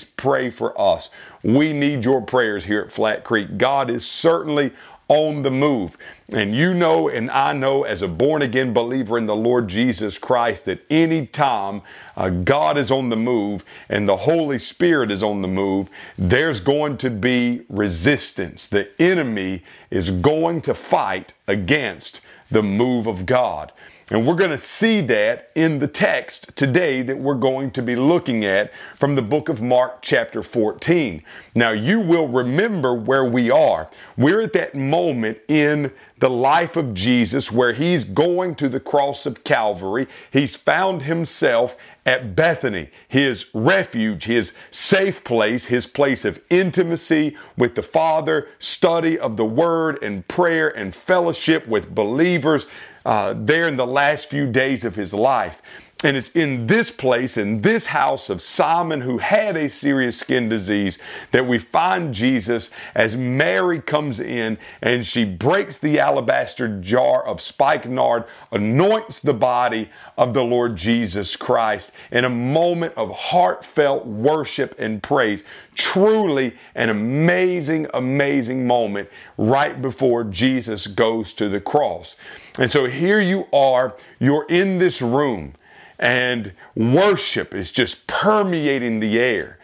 please pray for us. We need your prayers here at Flat Creek. God is certainly on the move. And you know, and I know as a born again believer in the Lord Jesus Christ, that anytime uh, God is on the move and the Holy Spirit is on the move, there's going to be resistance. The enemy is going to fight against the move of God. And we're going to see that in the text today that we're going to be looking at from the book of Mark, chapter 14. Now, you will remember where we are. We're at that moment in the life of Jesus where he's going to the cross of Calvary. He's found himself at Bethany, his refuge, his safe place, his place of intimacy with the Father, study of the Word and prayer and fellowship with believers uh, there in the last few days of his life. And it's in this place, in this house of Simon, who had a serious skin disease, that we find Jesus as Mary comes in and she breaks the alabaster jar of spikenard, anoints the body of the Lord Jesus Christ in a moment of heartfelt worship and praise. Truly an amazing, amazing moment right before Jesus goes to the cross. And so here you are, you're in this room and worship is just permeating the air.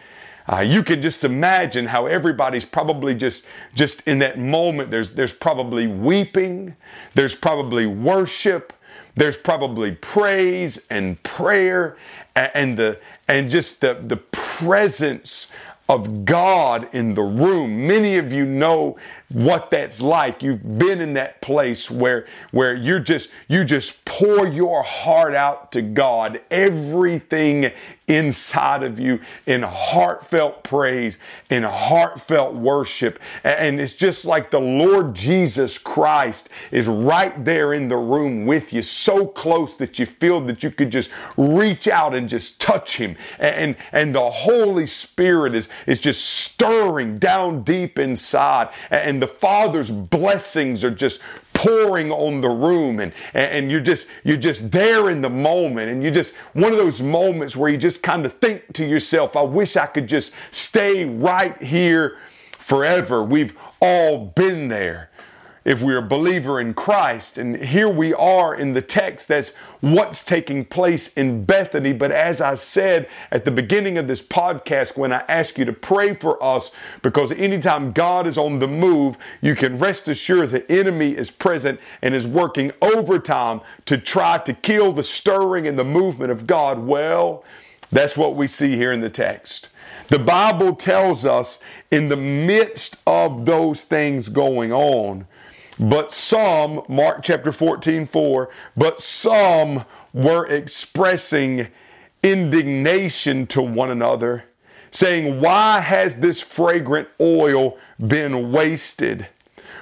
Uh, you can just imagine how everybody's probably just just in that moment. There's there's probably weeping, there's probably worship, there's probably praise and prayer, and, and the and just the the presence of God in the room. Many of you know what that's like. You've been in that place where where you're just you just pour your heart out to God, everything inside of you in heartfelt praise, in heartfelt worship. And it's just like the Lord Jesus Christ is right there in the room with you, so close that you feel that you could just reach out and just touch him. And and the Holy Spirit is is just stirring down deep inside. And the Father's blessings are just pouring on the room and, and you're just you're just there in the moment. And you just one of those moments where you just kind of think to yourself I wish I could just stay right here forever. We've all been there if we're a believer in Christ. And here we are in the text. That's what's taking place in Bethany. But as I said at the beginning of this podcast, when I ask you to pray for us, because anytime God is on the move, you can rest assured the enemy is present and is working overtime to try to kill the stirring and the movement of God. Well, that's what we see here in the text. The Bible tells us in the midst of those things going on, but some, Mark chapter 14, 4, but some were expressing indignation to one another, saying, Why has this fragrant oil been wasted?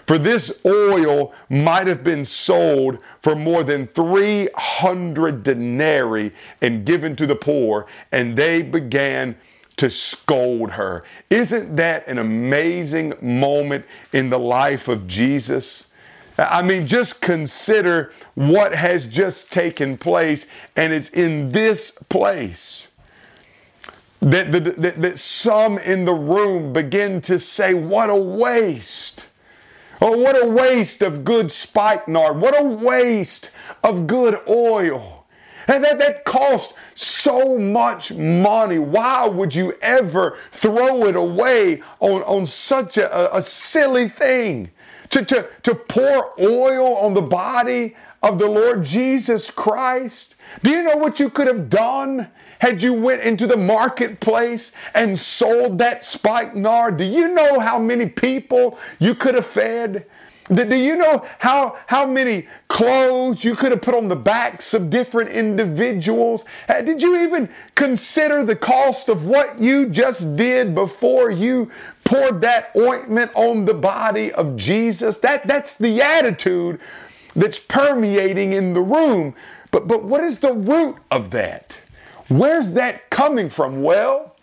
For this oil might have been sold for more than 300 denarii and given to the poor. And they began to scold her. Isn't that an amazing moment in the life of Jesus? I mean, just consider what has just taken place, and it's in this place that, that, that, some in the room begin to say, What a waste! Oh, what a waste of good spikenard! What a waste of good oil! And that, that cost so much money. Why would you ever throw it away on, on such a, a silly thing? To, to, to pour oil on the body of the Lord Jesus Christ? Do you know what you could have done had you went into the marketplace and sold that spikenard? Do you know how many people you could have fed? Do you know how, how many clothes you could have put on the backs of different individuals? Uh, did you even consider the cost of what you just did before you poured that ointment on the body of Jesus? That, that's the attitude that's permeating in the room. But, but what is the root of that? Where's that coming from? Well,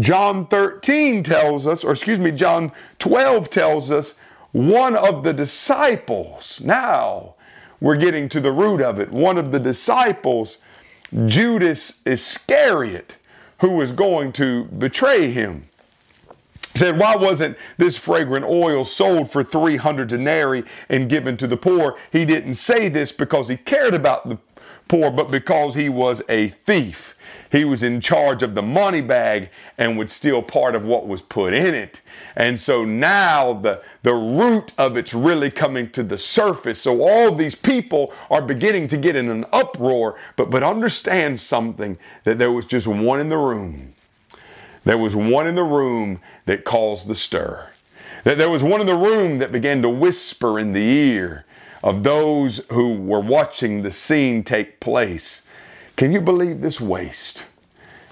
John 13 tells us, or excuse me, John 12 tells us one of the disciples, now we're getting to the root of it, one of the disciples, Judas Iscariot, who was going to betray him. Said, Why wasn't this fragrant oil sold for 300 denarii and given to the poor? He didn't say this because he cared about the poor, but because he was a thief. He was in charge of the money bag and would steal part of what was put in it. And so now the, the root of it's really coming to the surface. So all these people are beginning to get in an uproar, but, but understand something that there was just one in the room. There was one in the room that caused the stir. That there was one in the room that began to whisper in the ear of those who were watching the scene take place. Can you believe this waste?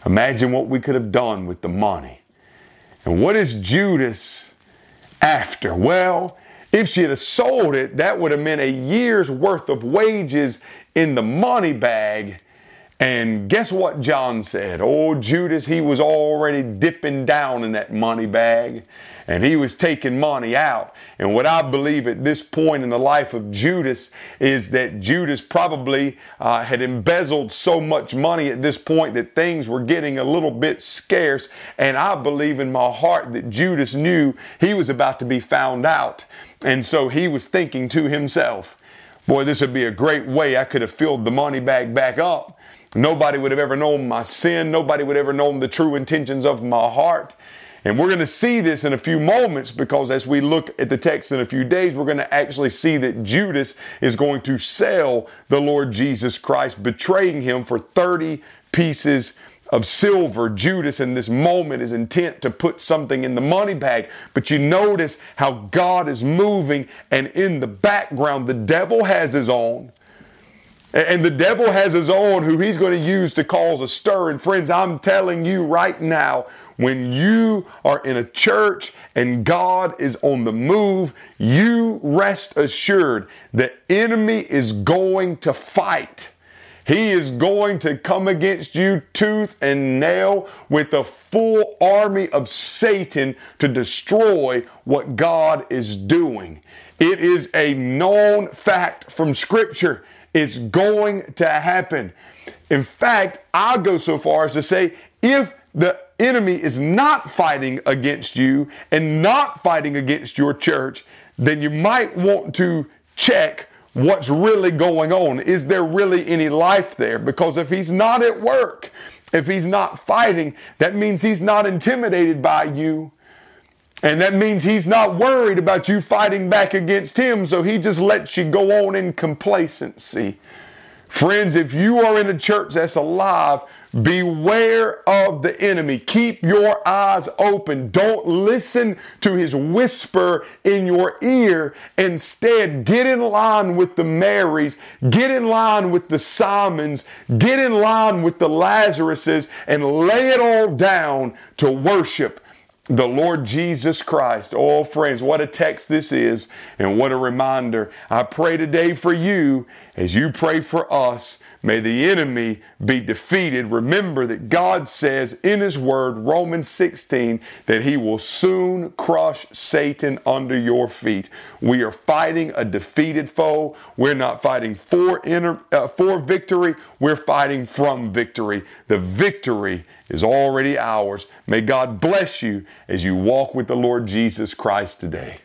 Imagine what we could have done with the money. And what is Judas after? Well, if she had sold it, that would have meant a year's worth of wages in the money bag. And guess what John said? Oh, Judas, he was already dipping down in that money bag and he was taking money out. And what I believe at this point in the life of Judas is that Judas probably uh, had embezzled so much money at this point that things were getting a little bit scarce. And I believe in my heart that Judas knew he was about to be found out. And so he was thinking to himself, Boy, this would be a great way I could have filled the money bag back up. Nobody would have ever known my sin. Nobody would have ever known the true intentions of my heart. And we're going to see this in a few moments because as we look at the text in a few days, we're going to actually see that Judas is going to sell the Lord Jesus Christ, betraying him for 30 pieces of silver. Judas in this moment is intent to put something in the money bag. But you notice how God is moving, and in the background, the devil has his own. And the devil has his own who he's going to use to cause a stir. And friends, I'm telling you right now, when you are in a church and God is on the move, you rest assured the enemy is going to fight. He is going to come against you tooth and nail with a full army of Satan to destroy what God is doing. It is a known fact from Scripture. It's going to happen. In fact, I'll go so far as to say if the enemy is not fighting against you and not fighting against your church, then you might want to check what's really going on. Is there really any life there? Because if he's not at work, if he's not fighting, that means he's not intimidated by you. And that means he's not worried about you fighting back against him, so he just lets you go on in complacency. Friends, if you are in a church that's alive, Beware of the enemy. Keep your eyes open. Don't listen to his whisper in your ear. Instead, get in line with the Marys, get in line with the Simons, get in line with the Lazaruses, and lay it all down to worship the Lord Jesus Christ. Oh, friends, what a text this is, and what a reminder. I pray today for you as you pray for us May the enemy be defeated. Remember that God says in His Word, Romans 16, that He will soon crush Satan under your feet. We are fighting a defeated foe. We're not fighting for, inner, uh, for victory, we're fighting from victory. The victory is already ours. May God bless you as you walk with the Lord Jesus Christ today.